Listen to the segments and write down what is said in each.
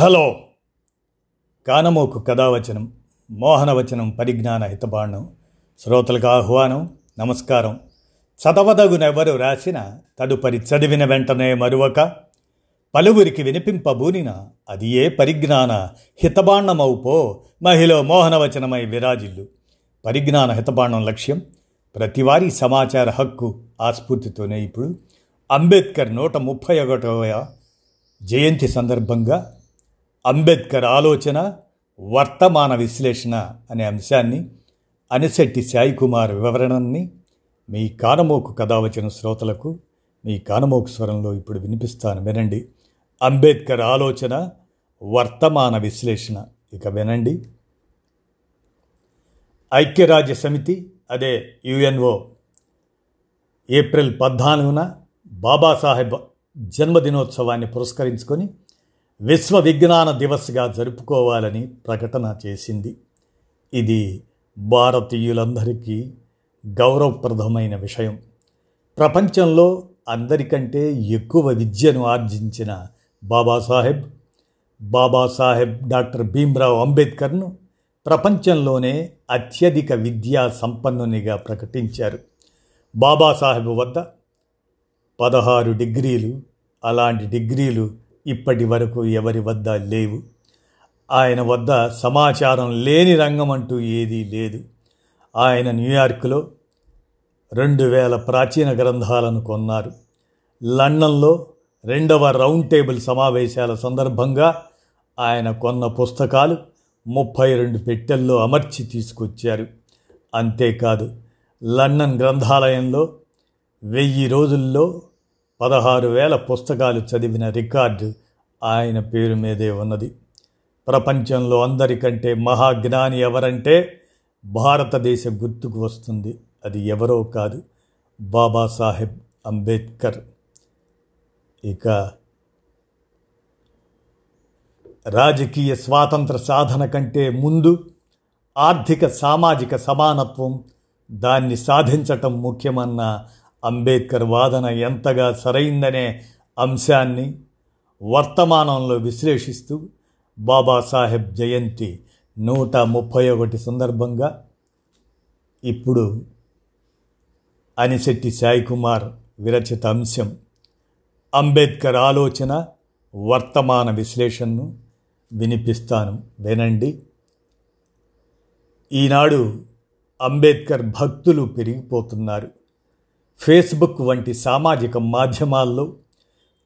Hello. కానమోకు కథావచనం మోహనవచనం పరిజ్ఞాన హితబాణం శ్రోతలకు ఆహ్వానం నమస్కారం. చదవదగునెవరు రాసిన తదుపరి చదివిన వెంటనే మరువక పలువురికి వినిపింపబూనిన అది ఏ పరిజ్ఞాన హితబాండమవుపో మహిళ మోహనవచనమై విరాజిల్లు. పరిజ్ఞాన హితబాండం లక్ష్యం ప్రతివారీ సమాచార హక్కు ఆస్ఫూర్తితోనే ఇప్పుడు అంబేద్కర్ నూట ముప్పై ఒకటవ జయంతి సందర్భంగా అంబేద్కర్ ఆలోచన వర్తమాన విశ్లేషణ అనే అంశాన్ని అనిశెట్టి సాయి కుమార్ వివరణని మీ కానమోకు కథ వచ్చిన శ్రోతలకు మీ కానమోకు స్వరంలో ఇప్పుడు వినిపిస్తాను వినండి. అంబేద్కర్ ఆలోచన వర్తమాన విశ్లేషణ ఇక వినండి. ఐక్యరాజ్య సమితి అదే యుఎన్ఓ ఏప్రిల్ పద్నాలుగున బాబాసాహెబ్ జన్మదినోత్సవాన్ని పురస్కరించుకొని విశ్వ విజ్ఞాన దివస్గా జరుపుకోవాలని ప్రకటన చేసింది. ఇది భారతీయులందరికీ గౌరవప్రదమైన విషయం. ప్రపంచంలో అందరికంటే ఎక్కువ విద్యను ఆర్జించిన బాబాసాహెబ్ బాబాసాహెబ్ డాక్టర్ భీమ్రావ్ అంబేద్కర్ను ప్రపంచంలోనే అత్యధిక విద్యా సంపన్నునిగా ప్రకటించారు. బాబాసాహెబ్ వద్ద పదహారు డిగ్రీలు అలాంటి డిగ్రీలు ఇప్పటి వరకు ఎవరి వద్ద లేవు. ఆయన వద్ద సమాచారం లేని రంగం అంటూ ఏదీ లేదు. ఆయన న్యూయార్క్లో రెండు వేల ప్రాచీన గ్రంథాలను కొన్నారు. లండన్లో రెండవ రౌండ్ టేబుల్ సమావేశాల సందర్భంగా ఆయన కొన్న పుస్తకాలు ముప్పై రెండు పెట్టెల్లో అమర్చి తీసుకొచ్చారు. అంతేకాదు లండన్ గ్రంథాలయంలో వెయ్యి రోజుల్లో పదహారు వేల పుస్తకాలు చదివిన రికార్డు ఆయన పేరు మీదే ఉన్నది. ప్రపంచంలో అందరికంటే మహాజ్ఞాని ఎవరంటే భారతదేశ గుర్తుకు వస్తుంది. అది ఎవరో కాదు బాబాసాహెబ్ అంబేద్కర్. ఇక రాజకీయ స్వాతంత్ర సాధన కంటే ముందు ఆర్థిక సామాజిక సమానత్వం దాన్ని సాధించటం ముఖ్యమన్న అంబేద్కర్ వాదన ఎంతగా సరైందనే అంశాన్ని వర్తమానంలో విశ్లేషిస్తూ బాబాసాహెబ్ జయంతి నూట ముప్పై ఒకటి సందర్భంగా ఇప్పుడు అనిశెట్టి సాయి కుమార్ విరచిత అంశం. అంబేద్కర్ ఆలోచన వర్తమాన విశ్లేషణను వినిపిస్తాను. వినండి. ఈనాడు అంబేద్కర్ భక్తులు పెరిగిపోతున్నారు. ఫేస్బుక్ వంటి సామాజిక మాధ్యమాల్లో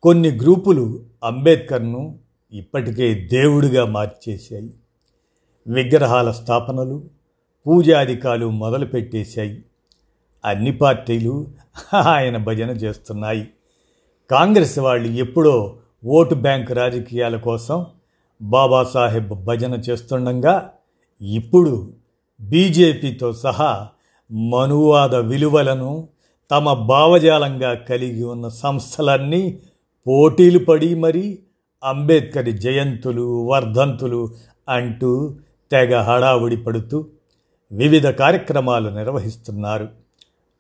కొన్ని గ్రూపులు అంబేద్కర్ను ఇప్పటికే దేవుడిగా మార్చేశాయి. విగ్రహాల స్థాపనలు పూజాధికాలు మొదలుపెట్టేశాయి. అన్ని పార్టీలు ఆయన భజన చేస్తున్నాయి. కాంగ్రెస్ వాళ్ళు ఎప్పుడో ఓటు బ్యాంక్ రాజకీయాల కోసం బాబాసాహెబ్ భజన చేస్తుండగా ఇప్పుడు బీజేపీతో సహా మనువాద విలువలను తమ భావజాలంగా కలిగి ఉన్న సంస్థలన్నీ పోటీలు పడి మరీ అంబేద్కర్ జయంతులు వర్ధంతులు అంటూ తెగ హడావుడి పడుతూ వివిధ కార్యక్రమాలు నిర్వహిస్తున్నారు.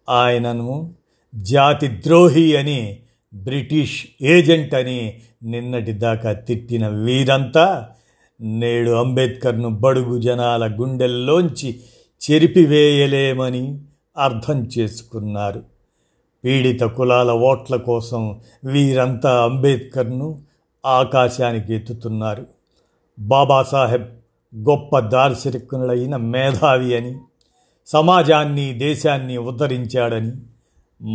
ఆయనను జాతి ద్రోహి అని బ్రిటిష్ ఏజెంట్ అని నిన్నటి దాకా తిట్టిన వీరంతా నేడు అంబేద్కర్ను బడుగు జనాల గుండెల్లోంచి చెరిపివేయలేమని అర్థం చేసుకున్నారు. పీడిత కులాల ఓట్ల కోసం వీరంతా అంబేద్కర్ను ఆకాశానికి ఎత్తుతున్నారు. బాబాసాహెబ్ గొప్ప దార్శనికునుడైన మేధావి అని సమాజాన్ని దేశాన్ని ఉద్ధరించాడని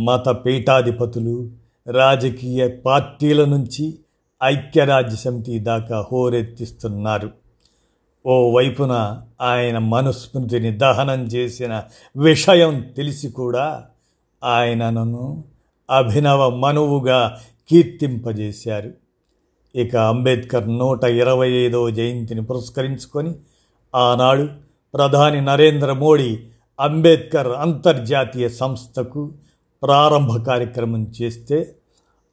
మత పీఠాధిపతులు రాజకీయ పార్టీల నుంచి ఐక్యరాజ్య సమితి దాకా హోరెత్తిస్తున్నారు. ఓ వైపున ఆయన మనుస్మృతిని దహనం చేసిన విషయం తెలిసి కూడా ఆయనను అభినవ మనువుగా కీర్తింపజేశారు. ఇక అంబేద్కర్ నూట ఇరవై ఐదవ జయంతిని పురస్కరించుకొని ఆనాడు ప్రధాని నరేంద్ర మోడీ అంబేద్కర్ అంతర్జాతీయ సంస్థకు ప్రారంభ కార్యక్రమం చేస్తే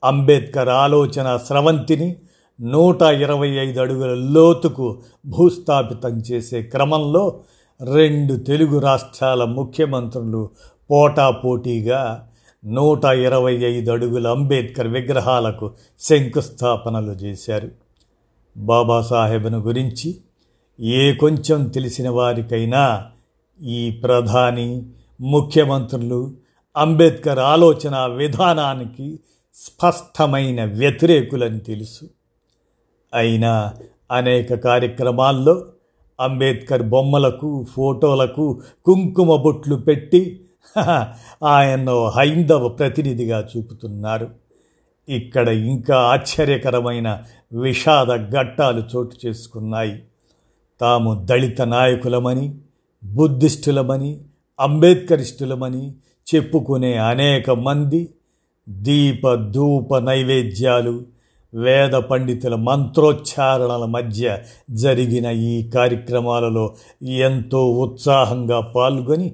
అంబేద్కర్ ఆలోచన స్రవంతిని నూట ఇరవై ఐదు అడుగుల లోతుకు భూస్థాపితం చేసే క్రమంలో రెండు తెలుగు రాష్ట్రాల ముఖ్యమంత్రులు పోటాపోటీగా నూట ఇరవై ఐదు అడుగుల అంబేద్కర్ విగ్రహాలకు శంకుస్థాపనలు చేశారు. బాబాసాహెబ్ను గురించి ఏ కొంచెం తెలిసిన వారికైనా ఈ ప్రధాని ముఖ్యమంత్రులు అంబేద్కర్ ఆలోచన విధానానికి స్పష్టమైన వ్యతిరేకులని తెలుసు. అయినా అనేక కార్యక్రమాల్లో అంబేద్కర్ బొమ్మలకు ఫోటోలకు కుంకుమ బొట్లు పెట్టి ఆయన్ను హైందవ ప్రతినిధిగా చూపుతున్నారు. ఇక్కడ ఇంకా ఆశ్చర్యకరమైన విషాద ఘట్టాలు చోటు చేసుకున్నాయి. తాము దళిత నాయకులమని బుద్ధిస్టులమని అంబేద్కరిస్టులమని చెప్పుకునే అనేక మంది దీప ధూప నైవేద్యాలు వేద పండితుల మంత్రోచ్చారణల మధ్య జరిగిన ఈ కార్యక్రమాలలో ఎంతో ఉత్సాహంగా పాల్గొని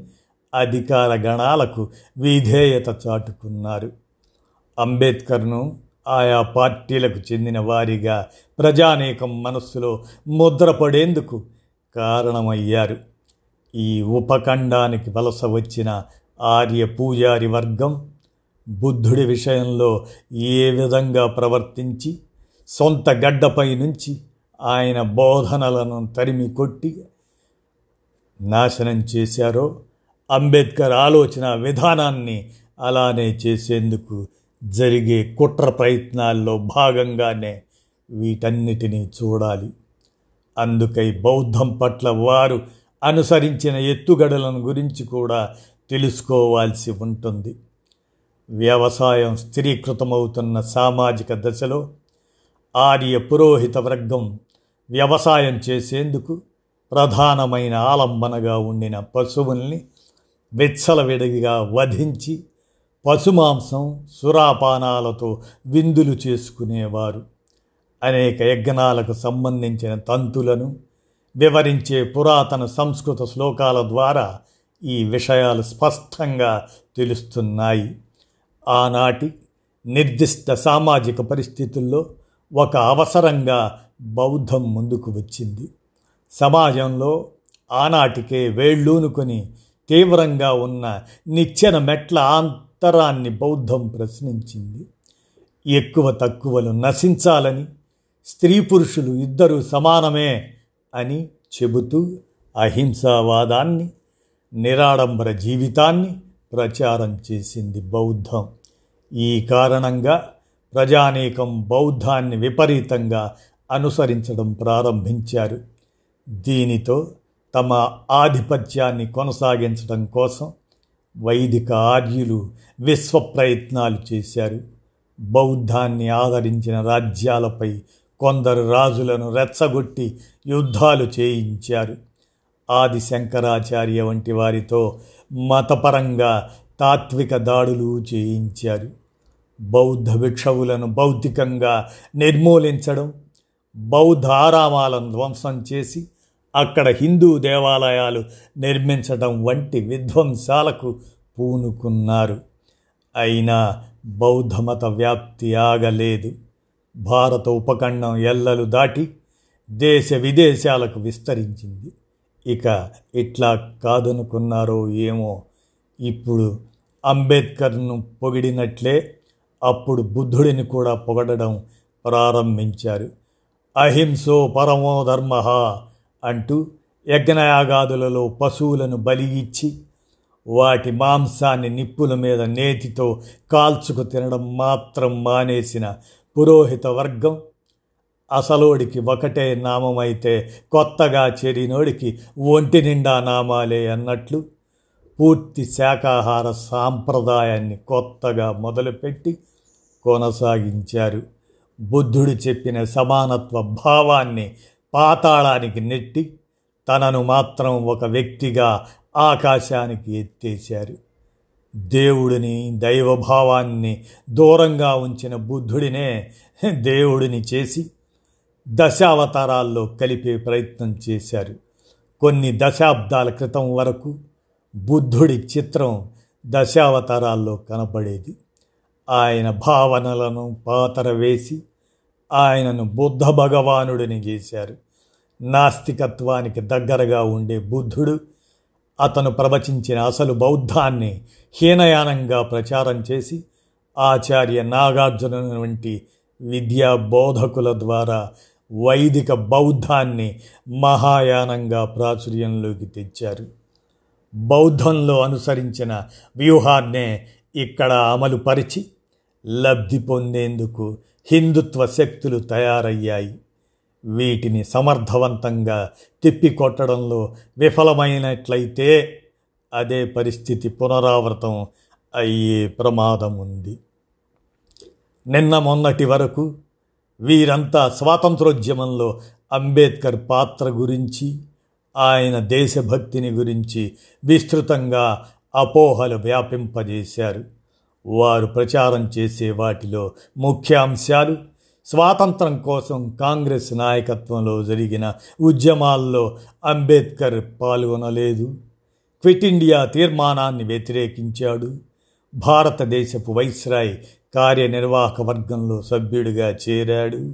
అధికార గణాలకు విధేయత చాటుకున్నారు. అంబేద్కర్ను ఆయా పార్టీలకు చెందిన వారిగా ప్రజానేకం మనస్సులో ముద్రపడేందుకు కారణమయ్యారు. ఈ ఉపఖండానికి వలస వచ్చిన ఆర్య పూజారి వర్గం బుద్ధుడి విషయంలో ఏ విధంగా ప్రవర్తించి సొంత గడ్డపై నుంచి ఆయన బోధనలను తరిమి కొట్టి నాశనం చేశారో అంబేద్కర్ ఆలోచన విధానాన్ని అలానే చేసేందుకు జరిగే కుట్ర ప్రయత్నాల్లో భాగంగానే వీటన్నిటినీ చూడాలి. అందుకై బౌద్ధం పట్ల వారు అనుసరించిన ఎత్తుగడలను గురించి కూడా తెలుసుకోవాల్సి ఉంటుంది. వ్యవసాయం స్థిరీకృతమవుతున్న సామాజిక దశలో ఆర్య పురోహిత వర్గం వ్యవసాయం చేసేందుకు ప్రధానమైన ఆలంబనగా ఉండిన పశువుల్ని విచ్చలవిడిగా వధించి పశుమాంసం సురాపానాలతో విందులు చేసుకునేవారు. అనేక యజ్ఞాలకు సంబంధించిన తంతులను వివరించే పురాతన సంస్కృత శ్లోకాల ద్వారా ఈ విషయాలు స్పష్టంగా తెలుస్తున్నాయి. ఆనాటి నిర్దిష్ట సామాజిక పరిస్థితుల్లో ఒక అవసరంగా బౌద్ధం ముందుకు వచ్చింది. సమాజంలో ఆనాటికే వేళ్ళూనుకొని తీవ్రంగా ఉన్న నిచ్చెన మెట్ల అంతరాన్ని బౌద్ధం ప్రశ్నించింది. ఎక్కువ తక్కువలు నశించాలని స్త్రీ పురుషులు ఇద్దరూ సమానమే అని చెబుతూ అహింసావాదాన్ని నిరాడంబర జీవితాన్ని ప్రచారం చేసింది బౌద్ధం. ఈ కారణంగా ప్రజానీకం బౌద్ధాన్ని విపరీతంగా అనుసరించడం ప్రారంభించారు. దీనితో తమ ఆధిపత్యాన్ని కొనసాగించడం కోసం వైదిక ఆర్యులు విశ్వ ప్రయత్నాలు చేశారు. బౌద్ధాన్ని ఆదరించిన రాజ్యాలపై కొందరు రాజులను రెచ్చగొట్టి యుద్ధాలు చేయించారు. ఆది శంకరాచార్య వంటి వారితో మతపరంగా తాత్విక దాడులు చేయించారు. బౌద్ధ భిక్షవులను భౌతికంగా నిర్మూలించడం బౌద్ధ ఆరామాలను ధ్వంసం చేసి అక్కడ హిందూ దేవాలయాలు నిర్మించడం వంటి విధ్వంసాలకు పూనుకున్నారు. అయినా బౌద్ధమత వ్యాప్తి ఆగలేదు. భారత ఉపఖండం ఎల్లలు దాటి దేశ విదేశాలకు విస్తరించింది. ఇక ఇట్లా కాదనుకున్నారో ఏమో. ఇప్పుడు అంబేద్కర్ను పొగిడినట్లే అప్పుడు బుద్ధుడిని కూడా పొగడడం ప్రారంభించారు. అహింసో పరమో ధర్మ అంటూ యజ్ఞయాగాదులలో పశువులను బలి ఇచ్చి వాటి మాంసాన్ని నిప్పుల మీద నేతితో కాల్చుకు తినడం మాత్రం మానేసిన పురోహిత వర్గం అసలోడికి ఒకటే నామమైతే కొత్తగా చేరినోడికి ఒంటి నిండా నామాలే అన్నట్లు పూర్తి శాకాహార సాంప్రదాయాన్ని కొత్తగా మొదలుపెట్టి కొనసాగించారు. బుద్ధుడు చెప్పిన సమానత్వ భావాన్ని పాతాళానికి నెట్టి తనను మాత్రం ఒక వ్యక్తిగా ఆకాశానికి ఎత్తేశారు. దేవుడిని దైవభావాన్ని దూరంగా ఉంచిన బుద్ధుడినే దేవుడిని చేసి దశావతారాల్లో కలిపే ప్రయత్నం చేశారు. కొన్ని దశాబ్దాల క్రితం వరకు బుద్ధుడి చిత్రం దశావతారాల్లో కనపడేది ఆయన భావనలను పాతర వేసి ఆయనను బుద్ధ భగవానుడిని చేశారు. నాస్తికత్వానికి దగ్గరగా ఉండే బుద్ధుడు అతను ప్రవచించిన అసలు బౌద్ధాన్ని హీనయానంగా ప్రచారం చేసి ఆచార్య నాగార్జున వంటి విద్యా బోధకుల ద్వారా వైదిక బౌద్ధాన్ని మహాయానంగా ప్రాచుర్యంలోకి తెచ్చారు. బౌద్ధంలో అనుసరించిన వ్యూహాన్నే ఇక్కడ అమలుపరిచి లబ్ధి పొందేందుకు హిందుత్వ శక్తులు తయారయ్యాయి. వీటిని సమర్థవంతంగా తిప్పికొట్టడంలో విఫలమైనట్లయితే అదే పరిస్థితి పునరావృతం అయ్యే ప్రమాదం ఉంది నిన్న మొన్నటి వరకు వీరంతా స్వాతంత్రోద్యమంలో అంబేద్కర్ పాత్ర గురించి ఆయన దేశభక్తిని గురించి విస్తృతంగా అపోహలు వ్యాపింపజేశారు. వారు ప్రచారం చేసే వాటిలో ముఖ్యాంశాలు స్వాతంత్రం కోసం కాంగ్రెస్ నాయకత్వంలో జరిగిన ఉద్యమాల్లో అంబేద్కర్ పాల్గొనలేదు. క్విట్ ఇండియా తీర్మానాన్ని వ్యతిరేకించాడు. భారతదేశపు వైస్రాయ్ కార్యనిర్వాహక వర్గంలో సభ్యుడిగా చేరాడు.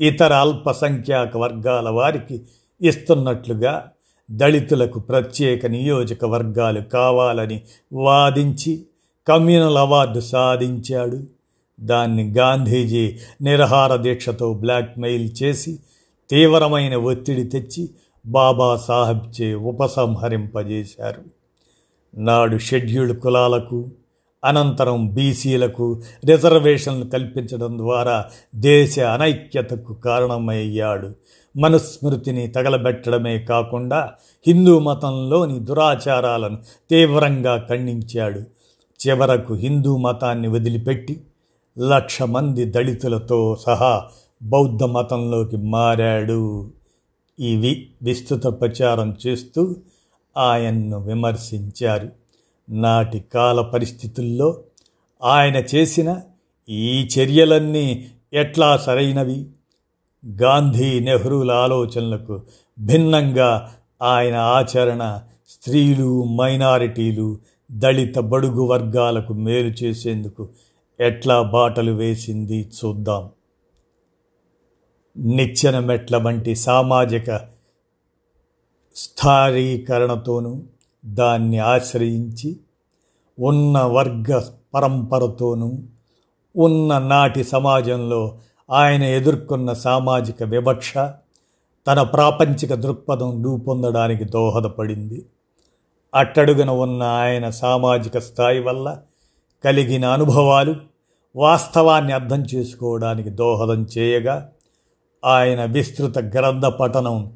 ఇతర అల్పసంఖ్యాక వర్గాల వారికి ఇస్తున్నట్లుగా దళితులకు ప్రత్యేక నియోజకవర్గాలు కావాలని వాదించి కమ్యూనల్ అవార్డు సాధించాడు. దాన్ని గాంధీజీ నిరహార దీక్షతో బ్లాక్మెయిల్ చేసి తీవ్రమైన ఒత్తిడి తెచ్చి బాబాసాహెబ్చే ఉపసంహరింపజేశారు. నాడు షెడ్యూల్డ్ కులాలకు అనంతరం బీసీలకు రిజర్వేషన్లు కల్పించడం ద్వారా దేశ అనైక్యతకు కారణమయ్యాడు. మనుస్మృతిని తగలబెట్టడమే కాకుండా హిందూ మతంలోని దురాచారాలను తీవ్రంగా ఖండించాడు. చివరకు హిందూ మతాన్ని వదిలిపెట్టి లక్ష మంది దళితులతో సహా బౌద్ధ మతంలోకి మారాడు. ఇవి విస్తృత ప్రచారం చేస్తూ ఆయన్ను విమర్శించారు. నాటి కాల పరిస్థితుల్లో ఆయన చేసిన ఈ చర్యలన్నీ ఎట్లా సరైనవి? గాంధీ నెహ్రూల ఆలోచనలకు భిన్నంగా ఆయన ఆచరణ స్త్రీలు మైనారిటీలు దళిత బడుగు వర్గాలకు మేలు చేసేందుకు ఎట్లా బాటలు వేసింది చూద్దాం. నిచ్చెన మెట్ల వంటి సామాజిక స్థారీకరణతోనూ దాన్ని ఆశ్రయించి ఉన్న వర్గ పరంపరతోనూ ఉన్న నాటి సమాజంలో ఆయన ఎదుర్కొన్న సామాజిక వివక్ష తన ప్రాపంచిక దృక్పథం రూపొందడానికి దోహదపడింది. అట్టడుగున ఉన్న ఆయన సామాజిక స్థాయి వల్ల కలిగిన అనుభవాలు వాస్తవాన్ని అర్థం చేసుకోవడానికి దోహదం చేయగా ఆయన విస్తృత గ్రంథ పఠనం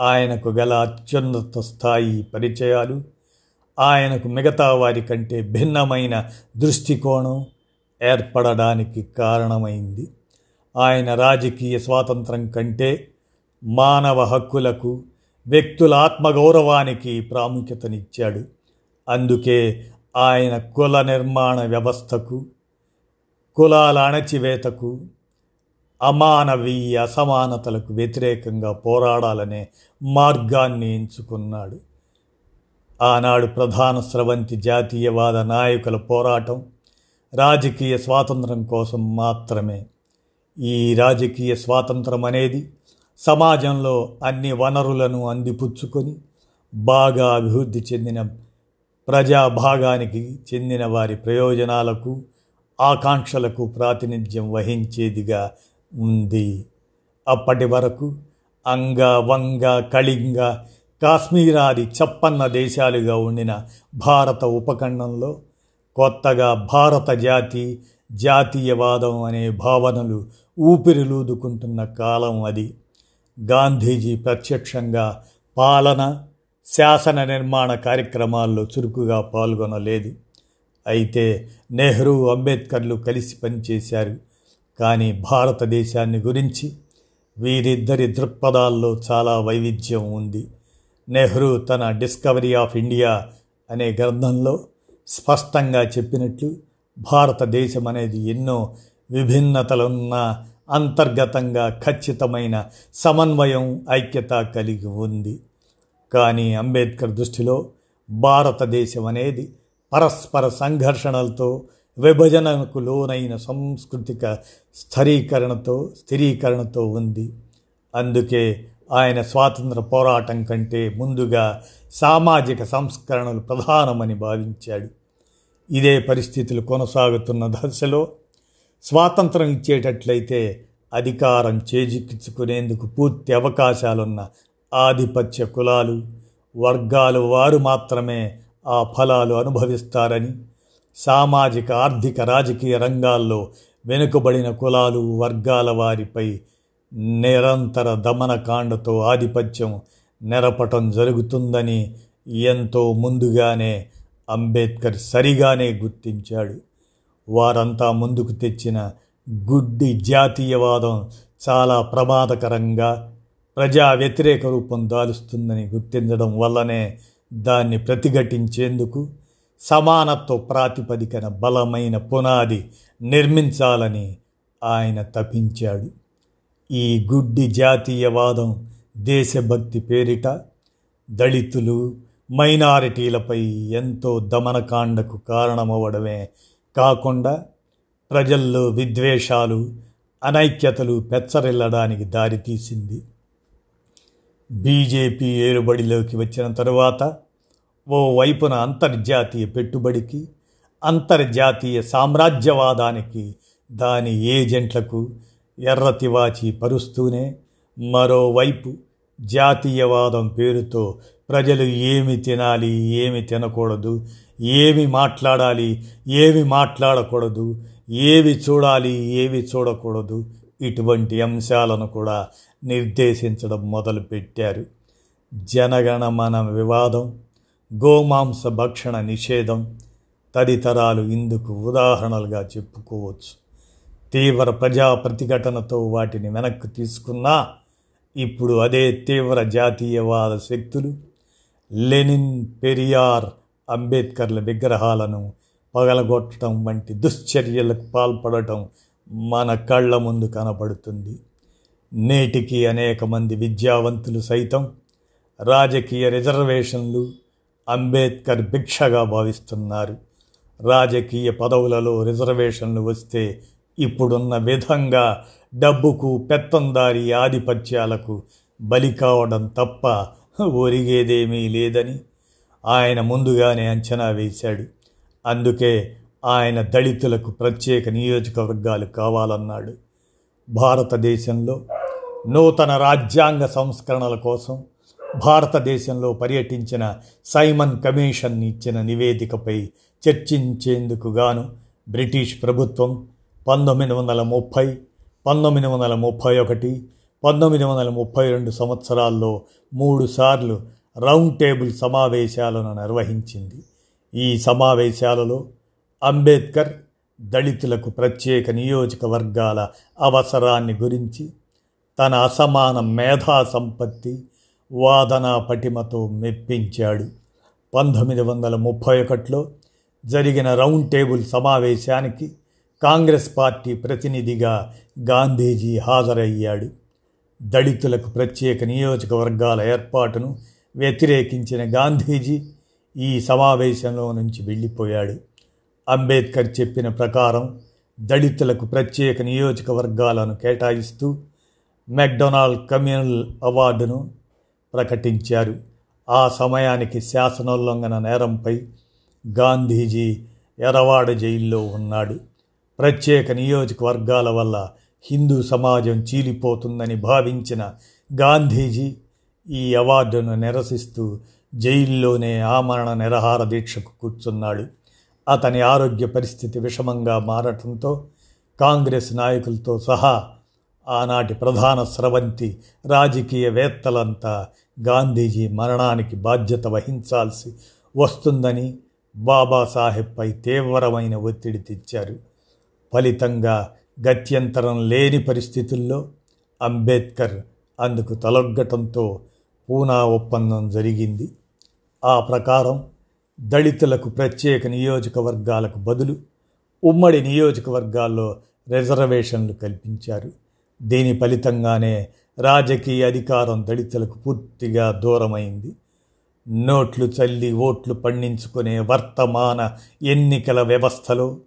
ఆయనకు గల అత్యున్నత స్థాయి పరిచయాలు ఆయనకు మిగతా వారి కంటే భిన్నమైన దృష్టికోణం ఏర్పడడానికి కారణమైంది. ఆయన రాజకీయ స్వాతంత్రం కంటే మానవ హక్కులకు వ్యక్తుల ఆత్మగౌరవానికి ప్రాముఖ్యతనిచ్చాడు. అందుకే ఆయన కుల నిర్మాణ వ్యవస్థకు కులాల అణచివేతకు అమానవీయ అసమానతలకు వ్యతిరేకంగా పోరాడాలనే మార్గాన్ని ఎంచుకున్నాడు. ఆనాడు ప్రధాన స్రవంతి జాతీయవాద నాయకుల పోరాటం రాజకీయ స్వాతంత్రం కోసం మాత్రమే. ఈ రాజకీయ స్వాతంత్రం అనేది సమాజంలో అన్ని వనరులను అందిపుచ్చుకొని బాగా అభివృద్ధి చెందిన ప్రజాభాగానికి చెందిన వారి ప్రయోజనాలకు ఆకాంక్షలకు ప్రాతినిధ్యం వహించేదిగా ఉంది. అప్పటి వరకు అంగ వంగ కళింగ కాశ్మీరాది చప్పన్న దేశాలుగా ఉండిన భారత ఉపఖండంలో కొత్తగా భారత జాతి జాతీయవాదం అనే భావనలు ఊపిరిలూదుకుంటున్న కాలం అది. గాంధీజీ ప్రత్యక్షంగా పాలన శాసన నిర్మాణ కార్యక్రమాల్లో చురుకుగా పాల్గొనలేదు. అయితే నెహ్రూ అంబేద్కర్లు కలిసి పనిచేశారు. కానీ భారతదేశాన్ని గురించి వీరిద్దరి దృక్పథాల్లో చాలా వైవిధ్యం ఉంది. నెహ్రూ తన డిస్కవరీ ఆఫ్ ఇండియా అనే గ్రంథంలో స్పష్టంగా చెప్పినట్లు భారతదేశం అనేది ఎన్నో విభిన్నతలున్న అంతర్గతంగా ఖచ్చితమైన సమన్వయం ఐక్యత కలిగి ఉంది. కానీ అంబేద్కర్ దృష్టిలో భారతదేశం అనేది పరస్పర సంఘర్షణలతో విభజనకు లోనైన సాంస్కృతిక స్థిరీకరణతో స్థిరీకరణతో ఉంది. అందుకే ఆయన స్వాతంత్ర పోరాటం కంటే ముందుగా సామాజిక సంస్కరణలు ప్రధానమని భావించాడు. ఇదే పరిస్థితులు కొనసాగుతున్న దశలో స్వాతంత్రం ఇచ్చేటట్లయితే అధికారం చేజిక్కించుకునేందుకు పూర్తి అవకాశాలున్న ఆధిపత్య కులాలు వర్గాలు వారు మాత్రమే ఆ ఫలాలు అనుభవిస్తారని సామాజిక ఆర్థిక రాజకీయ రంగాల్లో వెనుకబడిన కులాలు వర్గాల వారిపై నిరంతర దమనకాండతో ఆధిపత్యం నెరపటం జరుగుతుందని ఎంతో ముందుగానే అంబేద్కర్ సరిగానే గుర్తించాడు. వారంతా ముందుకు తెచ్చిన గుడ్డి జాతీయవాదం చాలా ప్రమాదకరంగా ప్రజా వ్యతిరేక రూపం దాలుస్తుందని గుర్తించడం వల్లనే దాన్ని ప్రతిఘటించేందుకు సమానత్వ ప్రాతిపదికన బలమైన పునాది నిర్మించాలని ఆయన తపించాడు. ఈ గుడ్డి జాతీయవాదం దేశభక్తి పేరిట దళితులు మైనారిటీలపై ఎంతో దమనకాండకు కారణమవడమే కాకుండా ప్రజల్లో విద్వేషాలు అనైక్యతలు పెచ్చరిల్లడానికి దారితీసింది. బీజేపీ ఏలుబడిలోకి వచ్చిన తరువాత ఓ వైపున అంతర్జాతీయ పెట్టుబడికి అంతర్జాతీయ సామ్రాజ్యవాదానికి దాని ఏజెంట్లకు ఎర్రతివాచి పరుస్తూనే మరోవైపు జాతీయవాదం పేరుతో ప్రజలు ఏమి తినాలి ఏమి తినకూడదు ఏమి మాట్లాడాలి ఏమి మాట్లాడకూడదు ఏవి చూడాలి ఏవి చూడకూడదు ఇటువంటి అంశాలను కూడా నిర్దేశించడం మొదలుపెట్టారు. జనగణమన వివాదం గోమాంస భక్షణ నిషేధం తదితరాలు ఇందుకు ఉదాహరణలుగా చెప్పుకోవచ్చు. తీవ్ర ప్రజా ప్రతిఘటనతో వాటిని వెనక్కి తీసుకున్నా ఇప్పుడు అదే తీవ్ర జాతీయవాద శక్తులు లెనిన్ పెరియార్ అంబేద్కర్ల విగ్రహాలను పగలగొట్టడం వంటి దుశ్చర్యలకు పాల్పడటం మన కళ్ళ ముందు కనపడుతుంది. నేటికి అనేక మంది విద్యావంతులు సైతం రాజకీయ రిజర్వేషన్లు అంబేద్కర్ భిక్షగా భావిస్తున్నారు. రాజకీయ పదవులలో రిజర్వేషన్లు వస్తే ఇప్పుడున్న విధంగా డబ్బుకు పెత్తందారి ఆధిపత్యాలకు బలి కావడం తప్ప ఒరిగేదేమీ లేదని ఆయన ముందుగానే అంచనా వేశాడు. అందుకే ఆయన దళితులకు ప్రత్యేక నియోజకవర్గాలు కావాలన్నాడు. భారతదేశంలో నూతన రాజ్యాంగ సంస్కరణల కోసం భారతదేశంలో పర్యటించిన సైమన్ కమిషన్ ఇచ్చిన నివేదికపై చర్చించేందుకు గాను బ్రిటిష్ ప్రభుత్వం పంతొమ్మిది వందల ముప్పై పంతొమ్మిది వందల ముప్పై ఒకటి పంతొమ్మిది వందల ముప్పై రెండు సంవత్సరాల్లో మూడుసార్లు రౌండ్ టేబుల్ సమావేశాలను నిర్వహించింది. ఈ సమావేశాలలో అంబేద్కర్ దళితులకు ప్రత్యేక నియోజకవర్గాల అవసరాన్ని గురించి తన అసమాన మేధా సంపత్తి వాదనా పటిమతో మెప్పించాడు. పంతొమ్మిది వందల ముప్పై ఒకటిలో జరిగిన రౌండ్ టేబుల్ సమావేశానికి కాంగ్రెస్ పార్టీ ప్రతినిధిగా గాంధీజీ హాజరయ్యాడు. దళితులకు ప్రత్యేక నియోజకవర్గాల ఏర్పాటును వ్యతిరేకించిన గాంధీజీ ఈ సమావేశంలో నుంచి వెళ్ళిపోయాడు. అంబేద్కర్ చెప్పిన ప్రకారం దళితులకు ప్రత్యేక నియోజకవర్గాలను కేటాయిస్తూ మెక్డొనాల్డ్ కమ్యూనల్ అవార్డును ప్రకటించారు. ఆ సమయానికి శాసనోల్లంఘన నేరంపై గాంధీజీ ఎరవాడ జైల్లో ఉన్నాడు. ప్రత్యేక నియోజకవర్గాల వల్ల హిందూ సమాజం చీలిపోతుందని భావించిన గాంధీజీ ఈ అవార్డును నిరసిస్తూ జైల్లోనే ఆమరణ నిరహార దీక్షకు కూర్చున్నాడు. అతని ఆరోగ్య పరిస్థితి విషమంగా మారటంతో కాంగ్రెస్ నాయకులతో సహా ఆనాటి ప్రధాన స్రవంతి రాజకీయవేత్తలంతా గాంధీజీ మరణానికి బాధ్యత వహించాల్సి వస్తుందని బాబాసాహెబ్పై తీవ్రమైన ఒత్తిడి తెచ్చారు. ఫలితంగా గత్యంతరం లేని పరిస్థితుల్లో అంబేద్కర్ అందుకు తలొగ్గటంతో పూనా ఒప్పందం జరిగింది. ఆ ప్రకారం దళితులకు ప్రత్యేక నియోజకవర్గాలకు బదులు ఉమ్మడి నియోజకవర్గాల్లో రిజర్వేషన్లు కల్పించారు. దీని ఫలితంగానే రాజకీయ అధికారం దళితులకు పూర్తిగా దూరమైంది. నోట్లు చల్లి ఓట్లు పండించుకునే వర్తమాన ఎన్నికల వ్యవస్థలో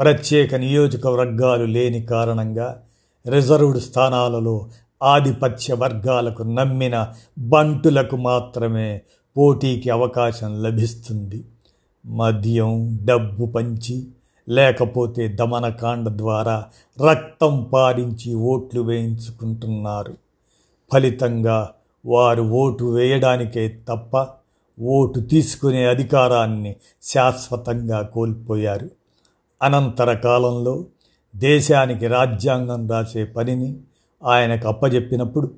ప్రత్యేక నియోజకవర్గాలు లేని కారణంగా రిజర్వ్డ్ స్థానాలలో ఆధిపత్య వర్గాలకు నమ్మిన బంటులకు మాత్రమే పోటీకి అవకాశం లభిస్తుంది. మద్యం డబ్బు పంచి లేకపోతే దమనకాండ ద్వారా రక్తం పారించి ఓట్లు వేయించుకుంటున్నారు. ఫలితంగా వారు ఓటు వేయడానికే తప్ప ఓటు తీసుకునే అధికారాన్ని శాశ్వతంగా కోల్పోయారు. అనంతర కాలంలో దేశానికి రాజ్యాంగం రాసే పనిని ఆయనకు అప్పజెప్పినప్పుడు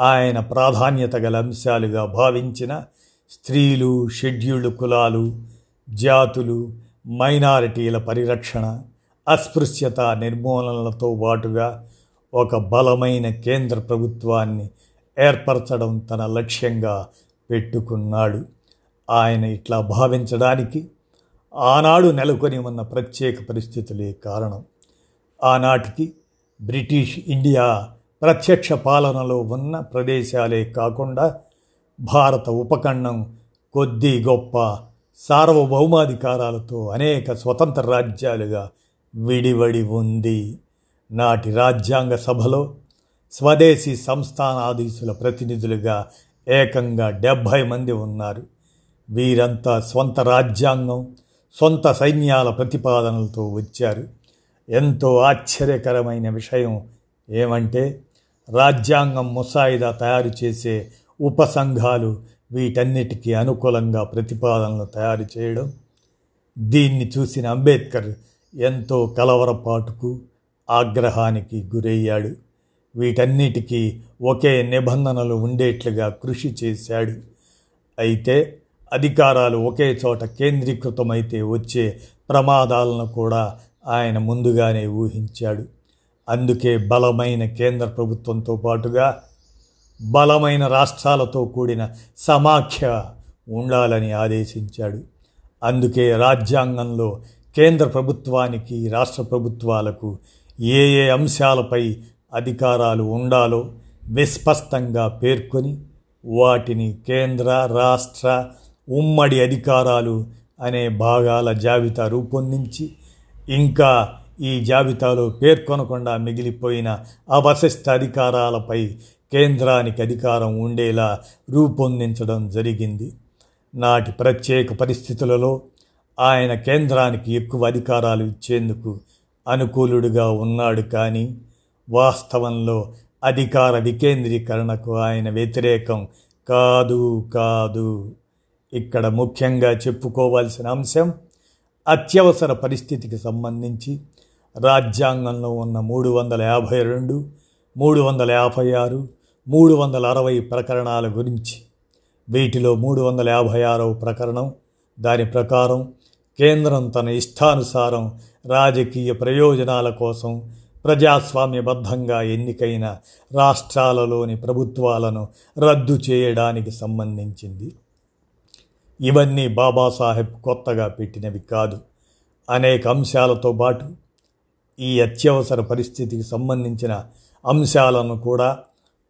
ఆయన ప్రాధాన్యత గల అంశాలుగా భావించిన స్త్రీలు షెడ్యూల్డ్ కులాలు జాతులు మైనారిటీల పరిరక్షణ అస్పృశ్యత నిర్మూలనలతో పాటుగా ఒక బలమైన కేంద్ర ప్రభుత్వాన్ని ఏర్పరచడం తన లక్ష్యంగా పెట్టుకున్నాడు. ఆయన ఇట్లా భావించడానికి ఆనాడు నెలకొని ఉన్న ప్రత్యేక పరిస్థితులే కారణం. ఆనాటికి బ్రిటిష్ ఇండియా ప్రత్యక్ష పాలనలో ఉన్న ప్రదేశాలే కాకుండా భారత ఉపఖండం కొద్ది గొప్ప సార్వభౌమాధికారాలతో అనేక స్వతంత్ర రాజ్యాలుగా విడివడి ఉంది. నాటి రాజ్యాంగ సభలో స్వదేశీ సంస్థానాధీశుల ప్రతినిధులుగా ఏకంగా డెబ్భై మంది ఉన్నారు. వీరంతా సొంత రాజ్యాంగం సొంత సైన్యాల ప్రతిపాదనలతో వచ్చారు. ఎంతో ఆశ్చర్యకరమైన విషయం ఏమంటే రాజ్యాంగం ముసాయిదా తయారు చేసే ఉపసంఘాలు వీటన్నిటికీ అనుకూలంగా ప్రతిపాదనలు తయారు చేయడం దీన్ని చూసిన అంబేద్కర్ ఎంతో కలవరపాటుకు ఆగ్రహానికి గురయ్యాడు. వీటన్నిటికీ ఒకే నిబంధనలు ఉండేట్లుగా కృషి చేశాడు. అయితే అధికారాలు ఒకే చోట కేంద్రీకృతమైతే వచ్చే ప్రమాదాలను కూడా ఆయన ముందుగానే ఊహించాడు. అందుకే బలమైన కేంద్ర ప్రభుత్వంతో పాటుగా బలమైన రాష్ట్రాలతో కూడిన సమాఖ్య ఉండాలని ఆదేశించాడు. అందుకే రాజ్యాంగంలో కేంద్ర ప్రభుత్వానికి రాష్ట్ర ప్రభుత్వాలకు ఏ ఏ అంశాలపై అధికారాలు ఉండాలో విస్పష్టంగా పేర్కొని వాటిని కేంద్ర రాష్ట్ర ఉమ్మడి అధికారాలు అనే భాగాల జాబితా రూపొందించి ఇంకా ఈ జాబితాలో పేర్కొనకుండా మిగిలిపోయిన అవశిష్ట అధికారాలపై కేంద్రానికి అధికారం ఉండేలా రూపొందించడం జరిగింది. నాటి ప్రత్యేక పరిస్థితులలో ఆయన కేంద్రానికి ఎక్కువ అధికారాలు ఇచ్చేందుకు అనుకూలుడుగా ఉన్నాడు కానీ వాస్తవంలో అధికార వికేంద్రీకరణకు ఆయన వ్యతిరేకం కాదు కాదు. ఇక్కడ ముఖ్యంగా చెప్పుకోవాల్సిన అంశం అత్యవసర పరిస్థితికి సంబంధించి రాజ్యాంగంలో ఉన్న మూడు వందల యాభై రెండు మూడు వందల యాభై ఆరు మూడు వందల అరవై ప్రకరణాల గురించి. వీటిలో మూడు వందల యాభై ఆరవ ప్రకరణం దాని ప్రకారం కేంద్రం తన ఇష్టానుసారం రాజకీయ ప్రయోజనాల కోసం ప్రజాస్వామ్యబద్ధంగా ఎన్నికైన రాష్ట్రాలలోని ప్రభుత్వాలను రద్దు చేయడానికి సంబంధించింది. ఇవన్నీ బాబాసాహెబ్ కొత్తగా పెట్టినవి కాదు. అనేక అంశాలతో పాటు ఈ అత్యవసర పరిస్థితికి సంబంధించిన అంశాలను కూడా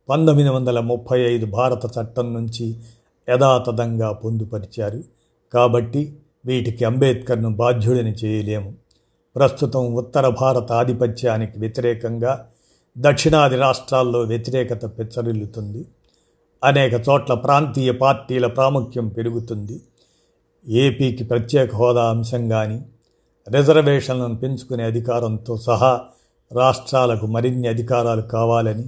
పంతొమ్మిది వందల ముప్పై ఐదు భారత చట్టం నుంచి యథాతథంగా పొందుపరిచారు. కాబట్టి వీటికి అంబేద్కర్ను బాధ్యుడిని చేయలేము. ప్రస్తుతం ఉత్తర భారత ఆధిపత్యానికి వ్యతిరేకంగా దక్షిణాది రాష్ట్రాల్లో వ్యతిరేకత పెచ్చరిల్లుతుంది. అనేక చోట్ల ప్రాంతీయ పార్టీల ప్రాముఖ్యం పెరుగుతుంది. ఏపీకి ప్రత్యేక హోదా అంశం కానీ రిజర్వేషన్లను పెంచుకునే అధికారంతో సహా రాష్ట్రాలకు మరిన్ని అధికారాలు కావాలని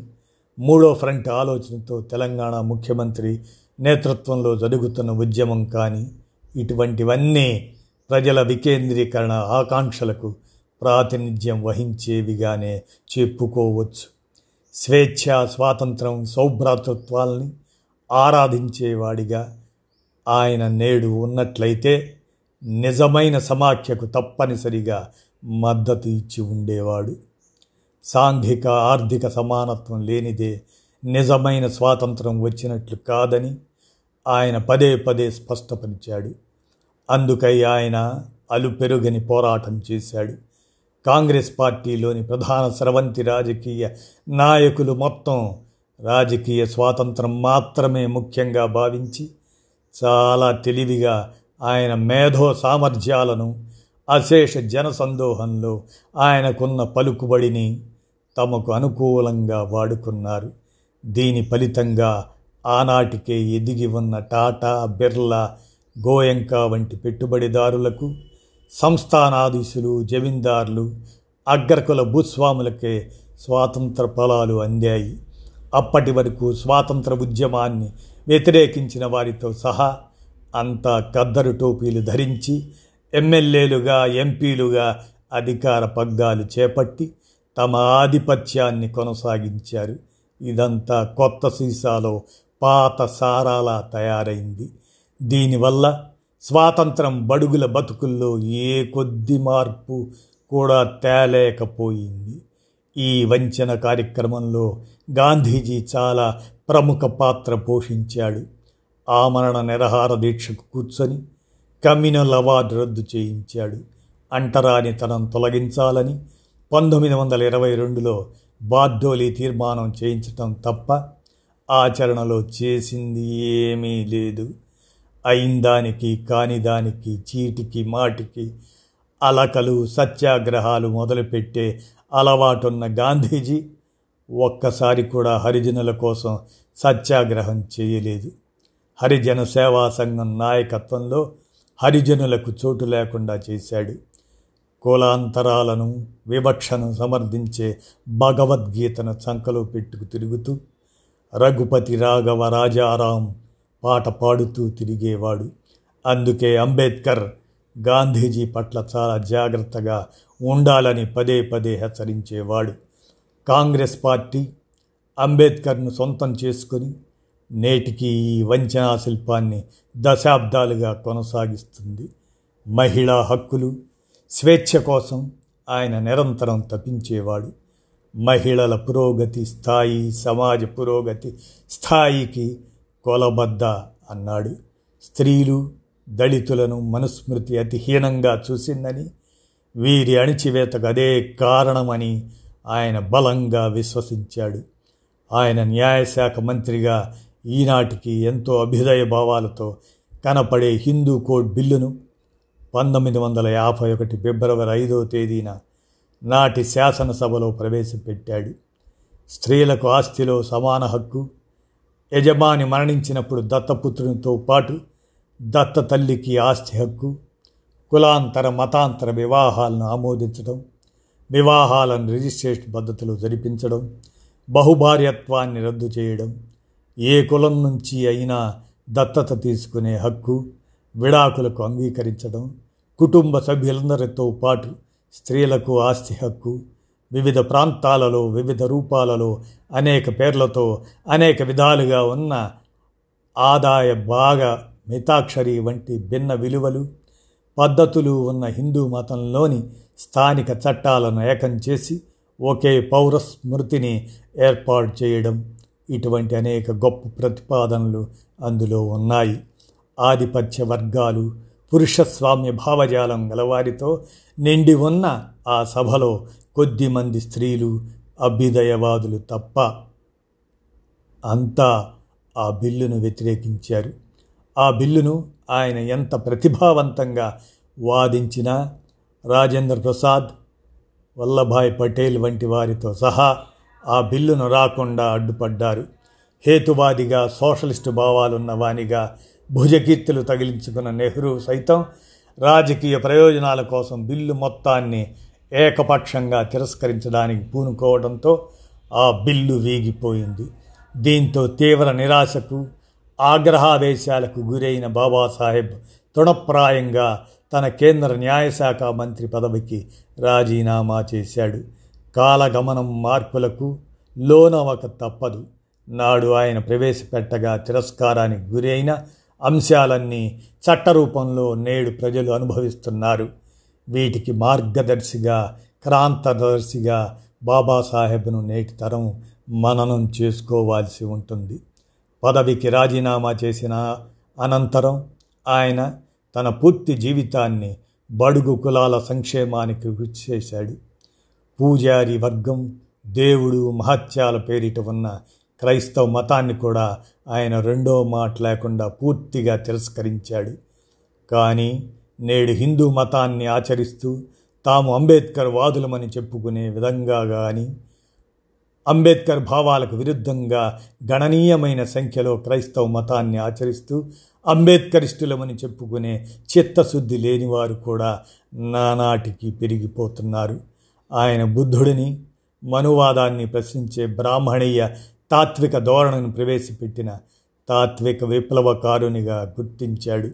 మూడో ఫ్రంట్ ఆలోచనతో తెలంగాణ ముఖ్యమంత్రి నేతృత్వంలో జరుగుతున్న ఉద్యమం కానీ ఇటువంటివన్నీ ప్రజల వికేంద్రీకరణ ఆకాంక్షలకు ప్రాతినిధ్యం వహించేవిగానే చెప్పుకోవచ్చు. స్వేచ్ఛ స్వాతంత్రం సౌభ్రాతృత్వాల్ని ఆరాధించేవాడిగా ఆయన నేడు ఉన్నట్లయితే నిజమైన సమాఖ్యకు తప్పనిసరిగా మద్దతు ఇచ్చి ఉండేవాడు. సాంఘిక ఆర్థిక సమానత్వం లేనిదే నిజమైన స్వాతంత్రం వచ్చినట్లు కాదని ఆయన పదే పదే స్పష్టపరిచాడు. అందుకై ఆయన అలుపెరుగని పోరాటం చేశాడు. కాంగ్రెస్ పార్టీలోని ప్రధాన స్రవంతి రాజకీయ నాయకులు మొత్తం రాజకీయ స్వాతంత్రం మాత్రమే ముఖ్యంగా భావించి చాలా తెలివిగా ఆయన మేధో సామర్థ్యాలను అశేష జనసందోహంలో ఆయనకున్న పలుకుబడిని తమకు అనుకూలంగా వాడుకున్నారు. దీని ఫలితంగా ఆనాటికే ఎదిగి ఉన్న టాటా బిర్లా గోయంకా వంటి పెట్టుబడిదారులకు సంస్థానాధీశులు జమీందారులు అగ్రకుల భూస్వాములకే స్వాతంత్ర ఫలాలు అందాయి. అప్పటి వరకు స్వాతంత్ర ఉద్యమాన్ని వ్యతిరేకించిన వారితో సహా అంతా కద్దరు టోపీలు ధరించి ఎమ్మెల్యేలుగా ఎంపీలుగా అధికార పగ్గాలు చేపట్టి తమ ఆధిపత్యాన్ని కొనసాగించారు. ఇదంతా కొత్త సీసాలో పాత సారాలా తయారైంది. దీనివల్ల స్వాతంత్రం బడుగుల బతుకుల్లో ఏ కొద్ది మార్పు కూడా తేలేకపోయింది. ఈ వంచన కార్యక్రమంలో గాంధీజీ చాలా ప్రముఖ పాత్ర పోషించాడు. ఆమరణ నిరహార దీక్షకు కూర్చొని కమ్యూనల్ అవార్డు రద్దు చేయించాడు. అంటరానితనం తొలగించాలని పంతొమ్మిది వందల ఇరవై రెండులో బార్డోలీ తీర్మానం చేయించటం తప్ప ఆచరణలో చేసింది ఏమీ లేదు. అయిందానికి కానిదానికి చీటికి మాటికి అలకలు సత్యాగ్రహాలు మొదలుపెట్టే అలవాటున్న గాంధీజీ ఒక్కసారి కూడా హరిజనుల కోసం సత్యాగ్రహం చేయలేదు. హరిజన సేవా సంఘం నాయకత్వంలో హరిజనులకు చోటు లేకుండా చేశాడు. కులాంతరాలను వివక్షను సమర్థించే భగవద్గీతను చంకలో పెట్టుకు తిరుగుతూ రఘుపతి రాఘవ రాజారాం పాట పాడుతూ తిరిగేవాడు. అందుకే అంబేద్కర్ గాంధీజీ పట్ల చాలా జాగ్రత్తగా ఉండాలని పదే పదే హెచ్చరించేవాడు. కాంగ్రెస్ పార్టీ అంబేద్కర్ను సొంతం చేసుకొని నేటికి ఈ వంచనా శిల్పాన్ని దశాబ్దాలుగా కొనసాగిస్తుంది. మహిళా హక్కులు స్వేచ్ఛ కోసం ఆయన నిరంతరం తప్పించేవాడు మహిళల పురోగతి స్థాయి సమాజ పురోగతి స్థాయికి కొలబద్ద అన్నాడు. స్త్రీలు దళితులను మనుస్మృతి అతిహీనంగా చూసిందని వీరి అణిచివేతకు అదే కారణమని ఆయన బలంగా విశ్వసించాడు. ఆయన న్యాయశాఖ మంత్రిగా ఈనాటికి ఎంతో అభ్యుదయ భావాలతో కనపడే హిందూ కోడ్ బిల్లును పంతొమ్మిది వందల యాభై ఒకటి ఫిబ్రవరి ఐదో తేదీన నాటి శాసనసభలో ప్రవేశపెట్టాడు. స్త్రీలకు ఆస్తిలో సమాన హక్కు యజమాని మరణించినప్పుడు దత్తపుత్రునితో పాటు దత్త తల్లికి ఆస్తి హక్కు కులాంతర మతాంతర వివాహాలను ఆమోదించడం వివాహాలను రిజిస్ట్రేషన్ పద్ధతిలో జరిపించడం బహుభార్యత్వాన్ని రద్దు చేయడం ఏ కులం నుంచి అయినా దత్తత తీసుకునే హక్కు విడాకులకు అంగీకరించడం కుటుంబ సభ్యులందరితో పాటు స్త్రీలకు ఆస్తి హక్కు వివిధ ప్రాంతాలలో వివిధ రూపాలలో అనేక పేర్లతో అనేక విధాలుగా ఉన్న ఆదాయ భాగ మితాక్షరి వంటి భిన్న విలువలు పద్ధతులు ఉన్న హిందూ మతంలోని స్థానిక చట్టాలను ఏకం చేసి ఒకే పౌర స్మృతిని ఏర్పాటు చేయడం. ఇటువంటి అనేక గొప్ప ప్రతిపాదనలు అందులో ఉన్నాయి. ఆధిపత్య వర్గాలు పురుషస్వామ్య భావజాలం గలవారితో నిండి ఉన్న ఆ సభలో కొద్దిమంది స్త్రీలు అభ్యుదయవాదులు తప్ప అంతా ఆ బిల్లును వ్యతిరేకించారు. ఆ బిల్లును ఆయన ఎంత ప్రతిభావంతంగా వాదించినా రాజేంద్ర ప్రసాద్ వల్లభాయ్ పటేల్ వంటి వారితో సహా ఆ బిల్లును రాకుండా అడ్డుపడ్డారు. హేతువాదిగా సోషలిస్టు భావాలున్న వానిగా భుజకీర్తులు తగిలించుకున్న నెహ్రూ సైతం రాజకీయ ప్రయోజనాల కోసం బిల్లు మొత్తాన్ని ఏకపక్షంగా తిరస్కరించడానికి పూనుకోవడంతో ఆ బిల్లు వీగిపోయింది. దీంతో తీవ్ర నిరాశకు ఆగ్రహావేశాలకు గురైన బాబాసాహెబ్ తృణప్రాయంగా తన కేంద్ర న్యాయశాఖ మంత్రి పదవికి రాజీనామా చేశాడు. కాలగమనం మార్పులకు లోనవక తప్పదు. నాడు ఆయన ప్రవేశపెట్టగా తిరస్కారానికి గురైన అంశాలన్నీ చట్టరూపంలో నేడు ప్రజలు అనుభవిస్తున్నారు. వీటికి మార్గదర్శిగా క్రాంతదర్శిగా బాబాసాహెబ్ను నేటి తరం మననం చేసుకోవాల్సి ఉంటుంది. పదవికి రాజీనామా చేసిన అనంతరం ఆయన తన పూర్తి జీవితాన్ని బడుగు కులాల సంక్షేమానికి చేశాడు పూజారి వర్గం దేవుడు మహత్యాల పేరిట ఉన్న క్రైస్తవ మతాన్ని కూడా ఆయన రెండో మాట లేకుండా పూర్తిగా తిరస్కరించాడు. కానీ నేడు హిందూ మతాన్ని ఆచరిస్తూ తాము అంబేద్కర్ వాదులమని చెప్పుకునే విధంగా కానీ అంబేద్కర్ భావాలకు విరుద్ధంగా గణనీయమైన సంఖ్యలో క్రైస్తవ మతాన్ని ఆచరిస్తూ అంబేద్కరిస్టులమని చెప్పుకునే చిత్తశుద్ధి లేనివారు కూడా నానాటికి పెరిగిపోతున్నారు. ఆయన బుద్ధుడిని మనువాదాన్ని ప్రశ్నించే బ్రాహ్మణీయ తాత్విక ధోరణను ప్రవేశపెట్టిన తాత్విక విప్లవకారునిగా గుర్తించాడు.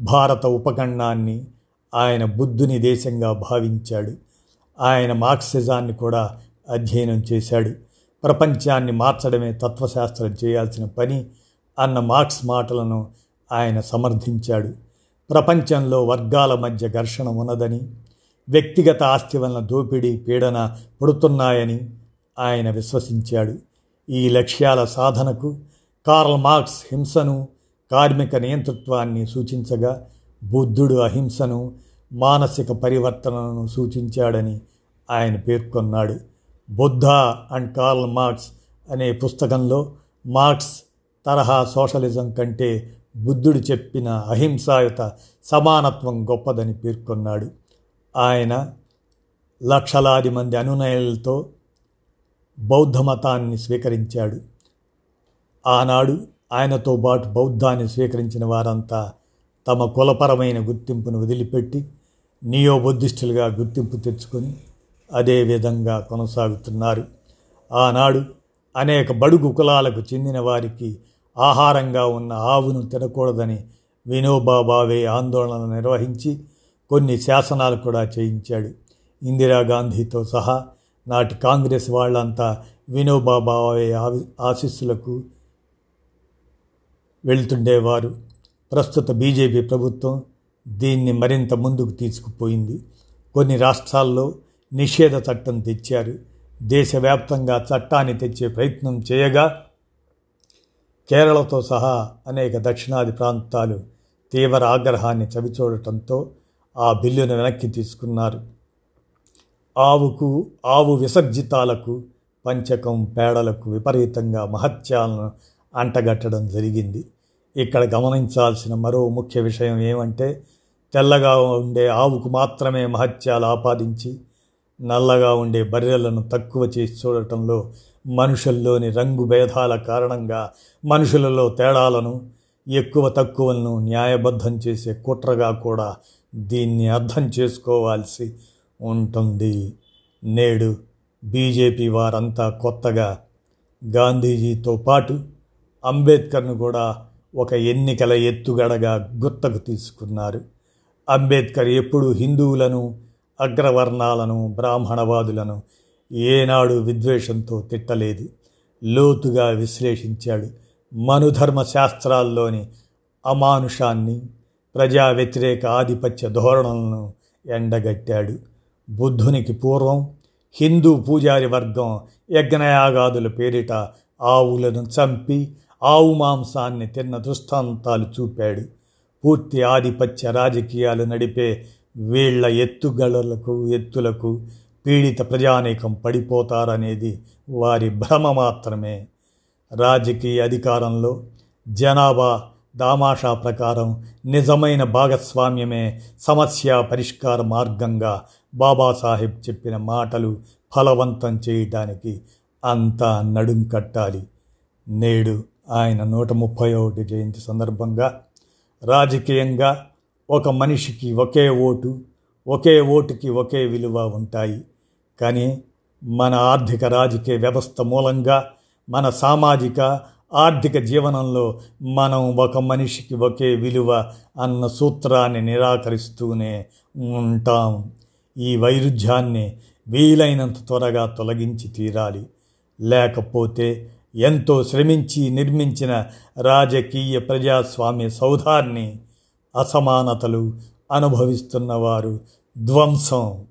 భారత ఉపఖండాన్ని ఆయన బుద్ధుని దేశంగా భావించాడు. ఆయన మార్క్సిజాన్ని కూడా అధ్యయనం చేశాడు. ప్రపంచాన్ని మార్చడమే తత్వశాస్త్రం చేయాల్సిన పని అన్న మార్క్స్ మాటలను ఆయన సమర్థించాడు. ప్రపంచంలో వర్గాల మధ్య ఘర్షణ ఉన్నదని వ్యక్తిగత ఆస్తి వలన దోపిడీ పీడన పుడుతున్నాయని ఆయన విశ్వసించాడు. ఈ లక్ష్యాల సాధనకు కార్ల్ మార్క్స్ హింసను కార్మిక నియంతృత్వాన్ని సూచించగా బుద్ధుడు అహింసను మానసిక పరివర్తనను సూచించాడని ఆయన పేర్కొన్నాడు. బుద్ధ అండ్ కార్ల్ మార్క్స్ అనే పుస్తకంలో మార్క్స్ తరహా సోషలిజం కంటే బుద్ధుడు చెప్పిన అహింసాయుత సమానత్వం గొప్పదని పేర్కొన్నాడు. ఆయన లక్షలాది మంది అనునయులతో బౌద్ధ మతాన్ని స్వీకరించాడు. ఆనాడు ఆయనతో పాటు బౌద్ధాన్ని స్వీకరించిన వారంతా తమ కులపరమైన గుర్తింపును వదిలిపెట్టి నియో బుద్ధిస్టులుగా గుర్తింపు తెచ్చుకొని అదే విధంగా కొనసాగుతున్నారు. ఆనాడు అనేక బడుగు కులాలకు చెందిన వారికి ఆహారంగా ఉన్న ఆవును తినకూడదని వినోబా భావే ఆందోళన నిర్వహించి కొన్ని శాసనాలు కూడా చేయించాడు. ఇందిరాగాంధీతో సహా నాటి కాంగ్రెస్ వాళ్ళంతా వినోబా భావే ఆశీస్సులకు వెళ్తుండేవారు. ప్రస్తుత బీజేపీ ప్రభుత్వం దీన్ని మరింత ముందుకు తీసుకుపోయింది. కొన్ని రాష్ట్రాల్లో నిషేధ చట్టం తెచ్చారు. దేశవ్యాప్తంగా చట్టాన్ని తెచ్చే ప్రయత్నం చేయగా కేరళతో సహా అనేక దక్షిణాది ప్రాంతాలు తీవ్ర ఆగ్రహాన్ని చవిచూడటంతో ఆ బిల్లును వెనక్కి తీసుకున్నారు. ఆవుకు ఆవు విసర్జితాలకు పంచకం పేడలకు విపరీతంగా మహత్యాలను అంటగట్టడం జరిగింది. ఇక్కడ గమనించాల్సిన మరో ముఖ్య విషయం ఏమంటే తెల్లగా ఉండే ఆవుకు మాత్రమే మహత్యాలు ఆపాదించి నల్లగా ఉండే బర్రెలను తక్కువ చేసి చూడటంలో మనుషుల్లోని రంగు భేదాల కారణంగా మనుషులలో తేడాలను ఎక్కువ తక్కువలను న్యాయబద్ధం చేసే కుట్రగా కూడా దీన్ని అర్థం చేసుకోవాల్సి ఉంటుంది. నేడు బీజేపీ వారంతా కొత్తగా గాంధీజీతో పాటు అంబేద్కర్ను కూడా ఒక ఎన్నికల ఎత్తుగడగా గుర్తకు తీసుకున్నారు. అంబేద్కర్ ఎప్పుడు హిందువులను అగ్రవర్ణాలను బ్రాహ్మణవాదులను ఏనాడు విద్వేషంతో తిట్టలేదు. లోతుగా విశ్లేషించాడు. మనుధర్మ శాస్త్రాల్లోని అమానుషాన్ని ప్రజా వ్యతిరేక ఆధిపత్య ధోరణులను ఎండగట్టాడు. బుద్ధునికి పూర్వం హిందూ పూజారి వర్గం యజ్ఞయాగాదుల పేరిట ఆవులను చంపి ఆవు మాంసాన్ని తిన్న దృష్టాంతాలు చూపాడు. పూర్తి ఆధిపత్య రాజకీయాలు నడిపే వీళ్ళ ఎత్తుగడలకు ఎత్తులకు పీడిత ప్రజానీకం పడిపోతారనేది వారి భ్రమ మాత్రమే. రాజకీయ అధికారంలో జనాభా దామాషా ప్రకారం నిజమైన భాగస్వామ్యమే సమస్య పరిష్కార మార్గంగా బాబాసాహెబ్ చెప్పిన మాటలు ఫలవంతం చేయటానికి అంతా నడుం కట్టాలి. నేడు ఆయన నూట ముప్పై ఒకటి జయంతి సందర్భంగా రాజకీయంగా ఒక మనిషికి ఒకే ఓటు ఒకే ఓటుకి ఒకే విలువ ఉంటాయి. కానీ మన ఆర్థిక రాజకీయ వ్యవస్థ మూలంగా మన సామాజిక ఆర్థిక జీవనంలో మనం ఒక మనిషికి ఒకే విలువ అన్న సూత్రాన్ని నిరాకరిస్తూనే ఉంటాం. ఈ వైరుధ్యాన్ని వీలైనంత త్వరగా తొలగించి తీరాలి. లేకపోతే ఎంతో శ్రమించి నిర్మించిన రాజకీయ ప్రజాస్వామ్య సౌధాన్ని అసమానతలు అనుభవిస్తున్నవారు ధ్వంసం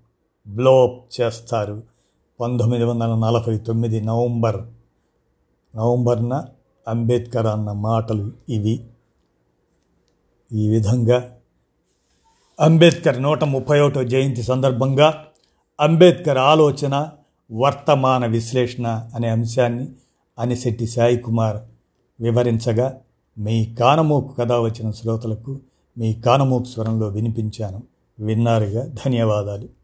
బ్లోప్ చేస్తారు. పంతొమ్మిది వందల నలభై తొమ్మిది నవంబర్. నవంబర్న అంబేద్కర్ అన్న మాటలు ఇవి. ఈ విధంగా అంబేద్కర్ నూట ముప్పై ఒకటో జయంతి సందర్భంగా అంబేద్కర్ ఆలోచన వర్తమాన విశ్లేషణ అనే అంశాన్ని అనిశెట్టి సాయి కుమార్ వివరించగా మీ కానమోకు కథ వచ్చిన శ్రోతలకు మీ కానమోకు స్వరంలో వినిపించాను. విన్నారుగా ధన్యవాదాలు.